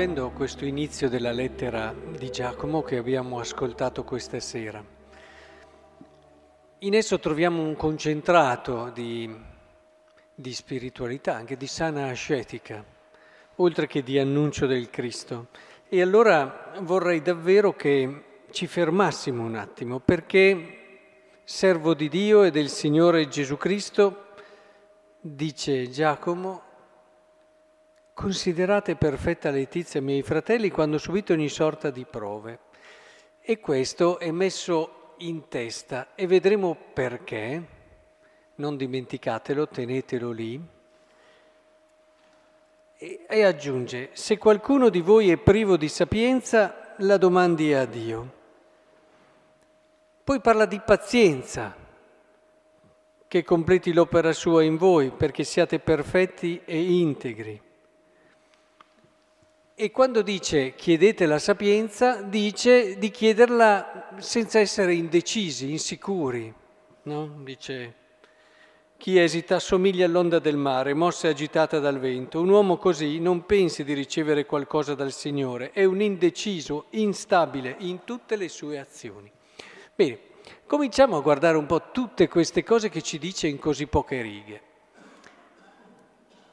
Stupendo questo inizio della lettera di Giacomo che abbiamo ascoltato questa sera. In esso troviamo un concentrato di, di spiritualità, anche di sana ascetica, oltre che di annuncio del Cristo. E allora vorrei davvero che ci fermassimo un attimo, perché servo di Dio e del Signore Gesù Cristo, dice Giacomo, Considerate perfetta letizia, miei fratelli, quando subite ogni sorta di prove. E questo è messo in testa e vedremo perché. Non dimenticatelo, tenetelo lì. E, e aggiunge, se qualcuno di voi è privo di sapienza, la domandi a Dio. Poi parla di pazienza, che completi l'opera sua in voi, perché siate perfetti e integri. E quando dice chiedete la sapienza, dice di chiederla senza essere indecisi, insicuri. No? Dice chi esita somiglia all'onda del mare, mossa e agitata dal vento. Un uomo così non pensi di ricevere qualcosa dal Signore, è un indeciso, instabile in tutte le sue azioni. Bene, cominciamo a guardare un po' tutte queste cose che ci dice in così poche righe.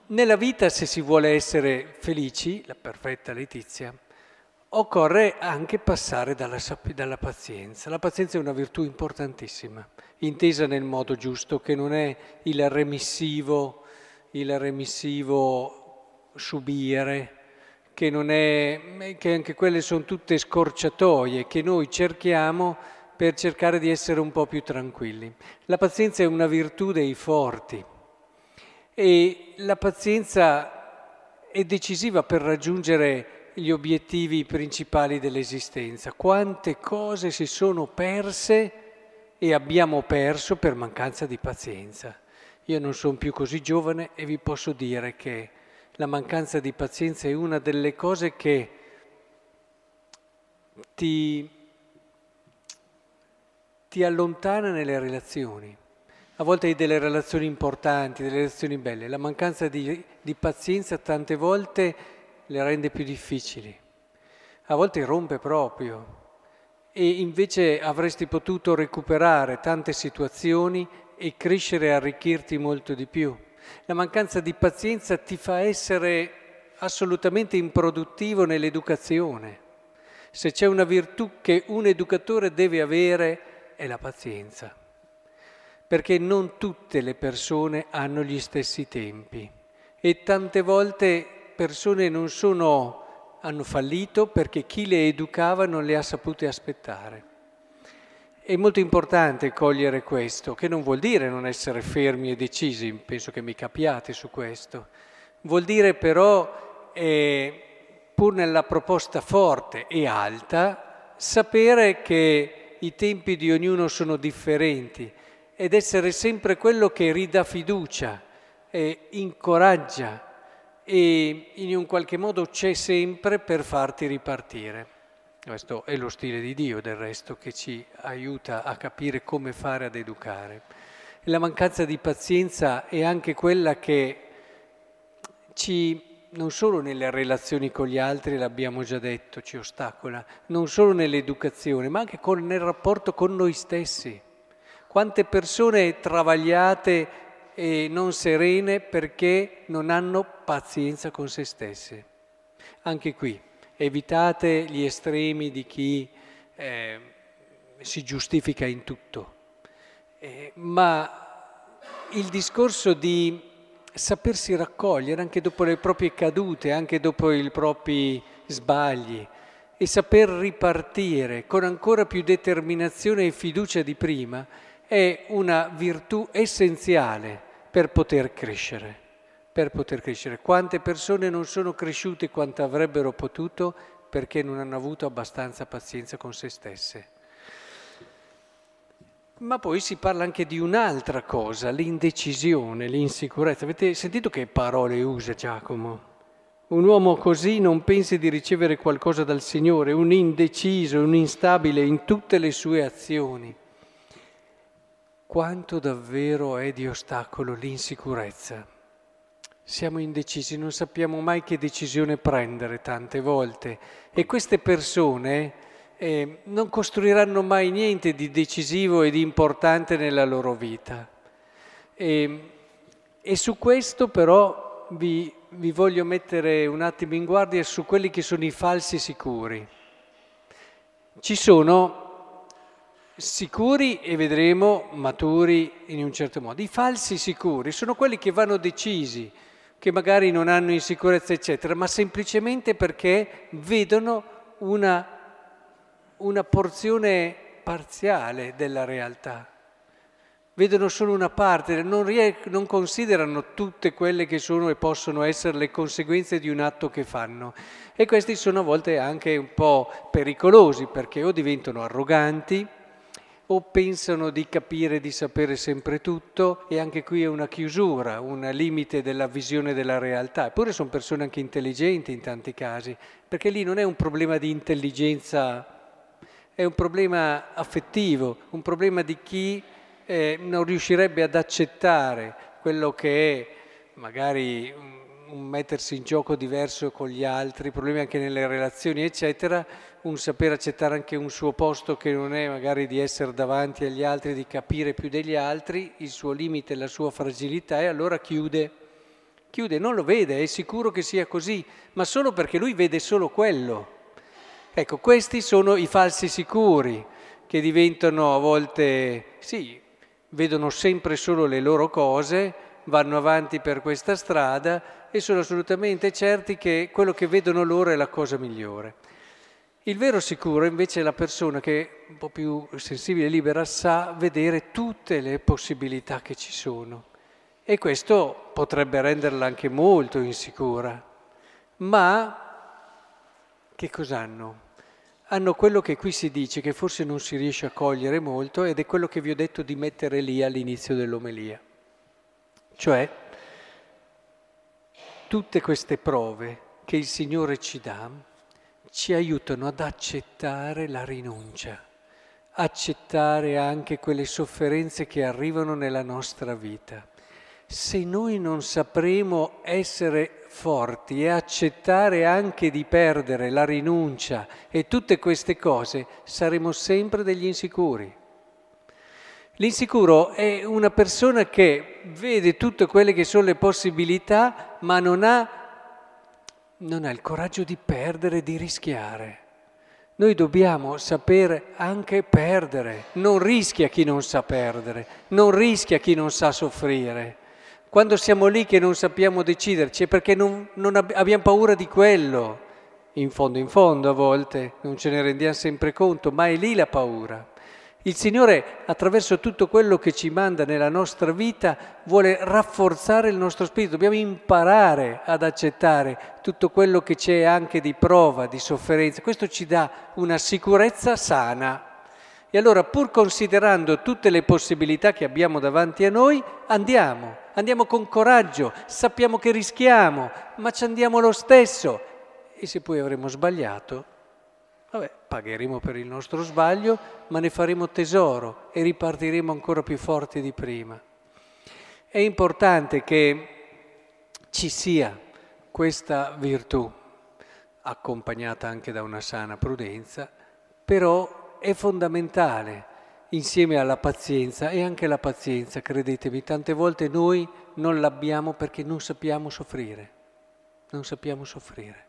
Nella vita, se si vuole essere felici, la perfetta Letizia, occorre anche passare dalla, dalla, pazienza. La pazienza è una virtù importantissima, intesa nel modo giusto, che non è il remissivo, il remissivo subire, che, non è, che anche quelle sono tutte scorciatoie che noi cerchiamo per cercare di essere un po' più tranquilli. La pazienza è una virtù dei forti e la pazienza è decisiva per raggiungere gli obiettivi principali dell'esistenza. Quante cose si sono perse e abbiamo perso per mancanza di pazienza. Io non sono più così giovane e vi posso dire che la mancanza di pazienza è una delle cose che ti, ti allontana nelle relazioni. A volte hai delle relazioni importanti, delle relazioni belle, la mancanza di, di pazienza tante volte le rende più difficili, a volte rompe proprio e invece avresti potuto recuperare tante situazioni e crescere e arricchirti molto di più. La mancanza di pazienza ti fa essere assolutamente improduttivo nell'educazione. Se c'è una virtù che un educatore deve avere è la pazienza perché non tutte le persone hanno gli stessi tempi e tante volte persone non sono, hanno fallito perché chi le educava non le ha sapute aspettare. È molto importante cogliere questo, che non vuol dire non essere fermi e decisi, penso che mi capiate su questo, vuol dire però, eh, pur nella proposta forte e alta, sapere che i tempi di ognuno sono differenti ed essere sempre quello che ridà fiducia, e incoraggia e in un qualche modo c'è sempre per farti ripartire. Questo è lo stile di Dio del resto che ci aiuta a capire come fare ad educare. La mancanza di pazienza è anche quella che ci, non solo nelle relazioni con gli altri, l'abbiamo già detto, ci ostacola, non solo nell'educazione, ma anche con, nel rapporto con noi stessi. Quante persone travagliate e non serene perché non hanno pazienza con se stesse. Anche qui, evitate gli estremi di chi eh, si giustifica in tutto. Eh, ma il discorso di sapersi raccogliere anche dopo le proprie cadute, anche dopo i propri sbagli e saper ripartire con ancora più determinazione e fiducia di prima, è una virtù essenziale per poter crescere, per poter crescere. Quante persone non sono cresciute quanto avrebbero potuto perché non hanno avuto abbastanza pazienza con se stesse. Ma poi si parla anche di un'altra cosa, l'indecisione, l'insicurezza. Avete sentito che parole usa Giacomo? Un uomo così non pensi di ricevere qualcosa dal Signore, un indeciso, un instabile in tutte le sue azioni quanto davvero è di ostacolo l'insicurezza. siamo indecisi, non sappiamo mai che decisione prendere tante volte e queste persone eh, non costruiranno mai niente di decisivo e di importante nella loro vita. E, e su questo però vi, vi voglio mettere un attimo in guardia su quelli che sono i falsi sicuri. Ci sono sicuri e vedremo maturi in un certo modo. I falsi sicuri sono quelli che vanno decisi, che magari non hanno insicurezza, eccetera, ma semplicemente perché vedono una, una porzione parziale della realtà. Vedono solo una parte, non, rie- non considerano tutte quelle che sono e possono essere le conseguenze di un atto che fanno. E questi sono a volte anche un po' pericolosi perché o diventano arroganti, o pensano di capire, di sapere sempre tutto e anche qui è una chiusura, un limite della visione della realtà. Eppure sono persone anche intelligenti in tanti casi, perché lì non è un problema di intelligenza, è un problema affettivo, un problema di chi eh, non riuscirebbe ad accettare quello che è magari un mettersi in gioco diverso con gli altri, problemi anche nelle relazioni, eccetera, un saper accettare anche un suo posto che non è magari di essere davanti agli altri, di capire più degli altri, il suo limite, la sua fragilità e allora chiude. Chiude, non lo vede, è sicuro che sia così, ma solo perché lui vede solo quello. Ecco, questi sono i falsi sicuri che diventano a volte, sì, vedono sempre solo le loro cose, vanno avanti per questa strada e sono assolutamente certi che quello che vedono loro è la cosa migliore. Il vero sicuro invece è la persona che un po' più sensibile e libera sa vedere tutte le possibilità che ci sono e questo potrebbe renderla anche molto insicura. Ma che cos'hanno? Hanno quello che qui si dice, che forse non si riesce a cogliere molto, ed è quello che vi ho detto di mettere lì all'inizio dell'omelia. Cioè, tutte queste prove che il Signore ci dà, ci aiutano ad accettare la rinuncia, accettare anche quelle sofferenze che arrivano nella nostra vita. Se noi non sapremo essere forti e accettare anche di perdere la rinuncia e tutte queste cose, saremo sempre degli insicuri. L'insicuro è una persona che vede tutte quelle che sono le possibilità, ma non ha non ha il coraggio di perdere, di rischiare. Noi dobbiamo sapere anche perdere. Non rischia chi non sa perdere, non rischia chi non sa soffrire. Quando siamo lì che non sappiamo deciderci è perché non, non ab- abbiamo paura di quello. In fondo, in fondo a volte, non ce ne rendiamo sempre conto, ma è lì la paura. Il Signore, attraverso tutto quello che ci manda nella nostra vita, vuole rafforzare il nostro spirito. Dobbiamo imparare ad accettare tutto quello che c'è anche di prova, di sofferenza. Questo ci dà una sicurezza sana. E allora, pur considerando tutte le possibilità che abbiamo davanti a noi, andiamo, andiamo con coraggio, sappiamo che rischiamo, ma ci andiamo lo stesso. E se poi avremo sbagliato, pagheremo per il nostro sbaglio, ma ne faremo tesoro e ripartiremo ancora più forti di prima. È importante che ci sia questa virtù, accompagnata anche da una sana prudenza, però è fondamentale insieme alla pazienza e anche la pazienza, credetemi, tante volte noi non l'abbiamo perché non sappiamo soffrire, non sappiamo soffrire.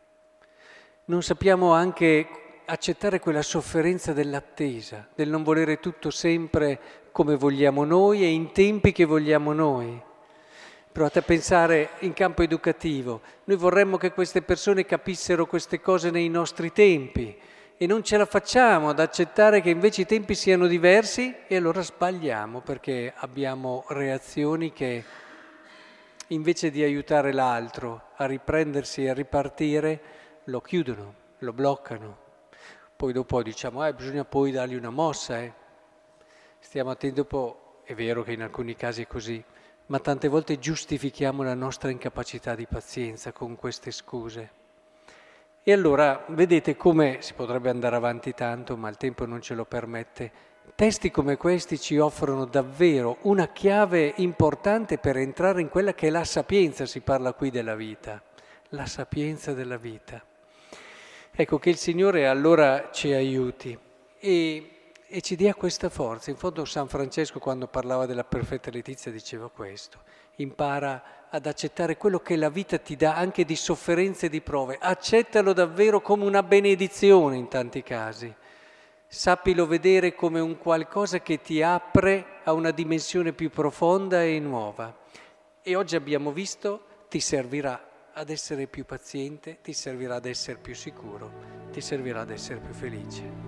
Non sappiamo anche accettare quella sofferenza dell'attesa, del non volere tutto sempre come vogliamo noi e in tempi che vogliamo noi. Provate a pensare in campo educativo, noi vorremmo che queste persone capissero queste cose nei nostri tempi e non ce la facciamo ad accettare che invece i tempi siano diversi e allora sbagliamo perché abbiamo reazioni che invece di aiutare l'altro a riprendersi e a ripartire lo chiudono, lo bloccano. Poi dopo diciamo, eh, bisogna poi dargli una mossa, eh. Stiamo attenti dopo, è vero che in alcuni casi è così, ma tante volte giustifichiamo la nostra incapacità di pazienza con queste scuse. E allora vedete come si potrebbe andare avanti tanto, ma il tempo non ce lo permette, Testi come questi ci offrono davvero una chiave importante per entrare in quella che è la sapienza, si parla qui della vita, la sapienza della vita. Ecco che il Signore allora ci aiuti e, e ci dia questa forza. In fondo San Francesco quando parlava della perfetta letizia diceva questo, impara ad accettare quello che la vita ti dà anche di sofferenze e di prove, accettalo davvero come una benedizione in tanti casi, sappilo vedere come un qualcosa che ti apre a una dimensione più profonda e nuova. E oggi abbiamo visto, ti servirà ad essere più paziente, ti servirà ad essere più sicuro, ti servirà ad essere più felice.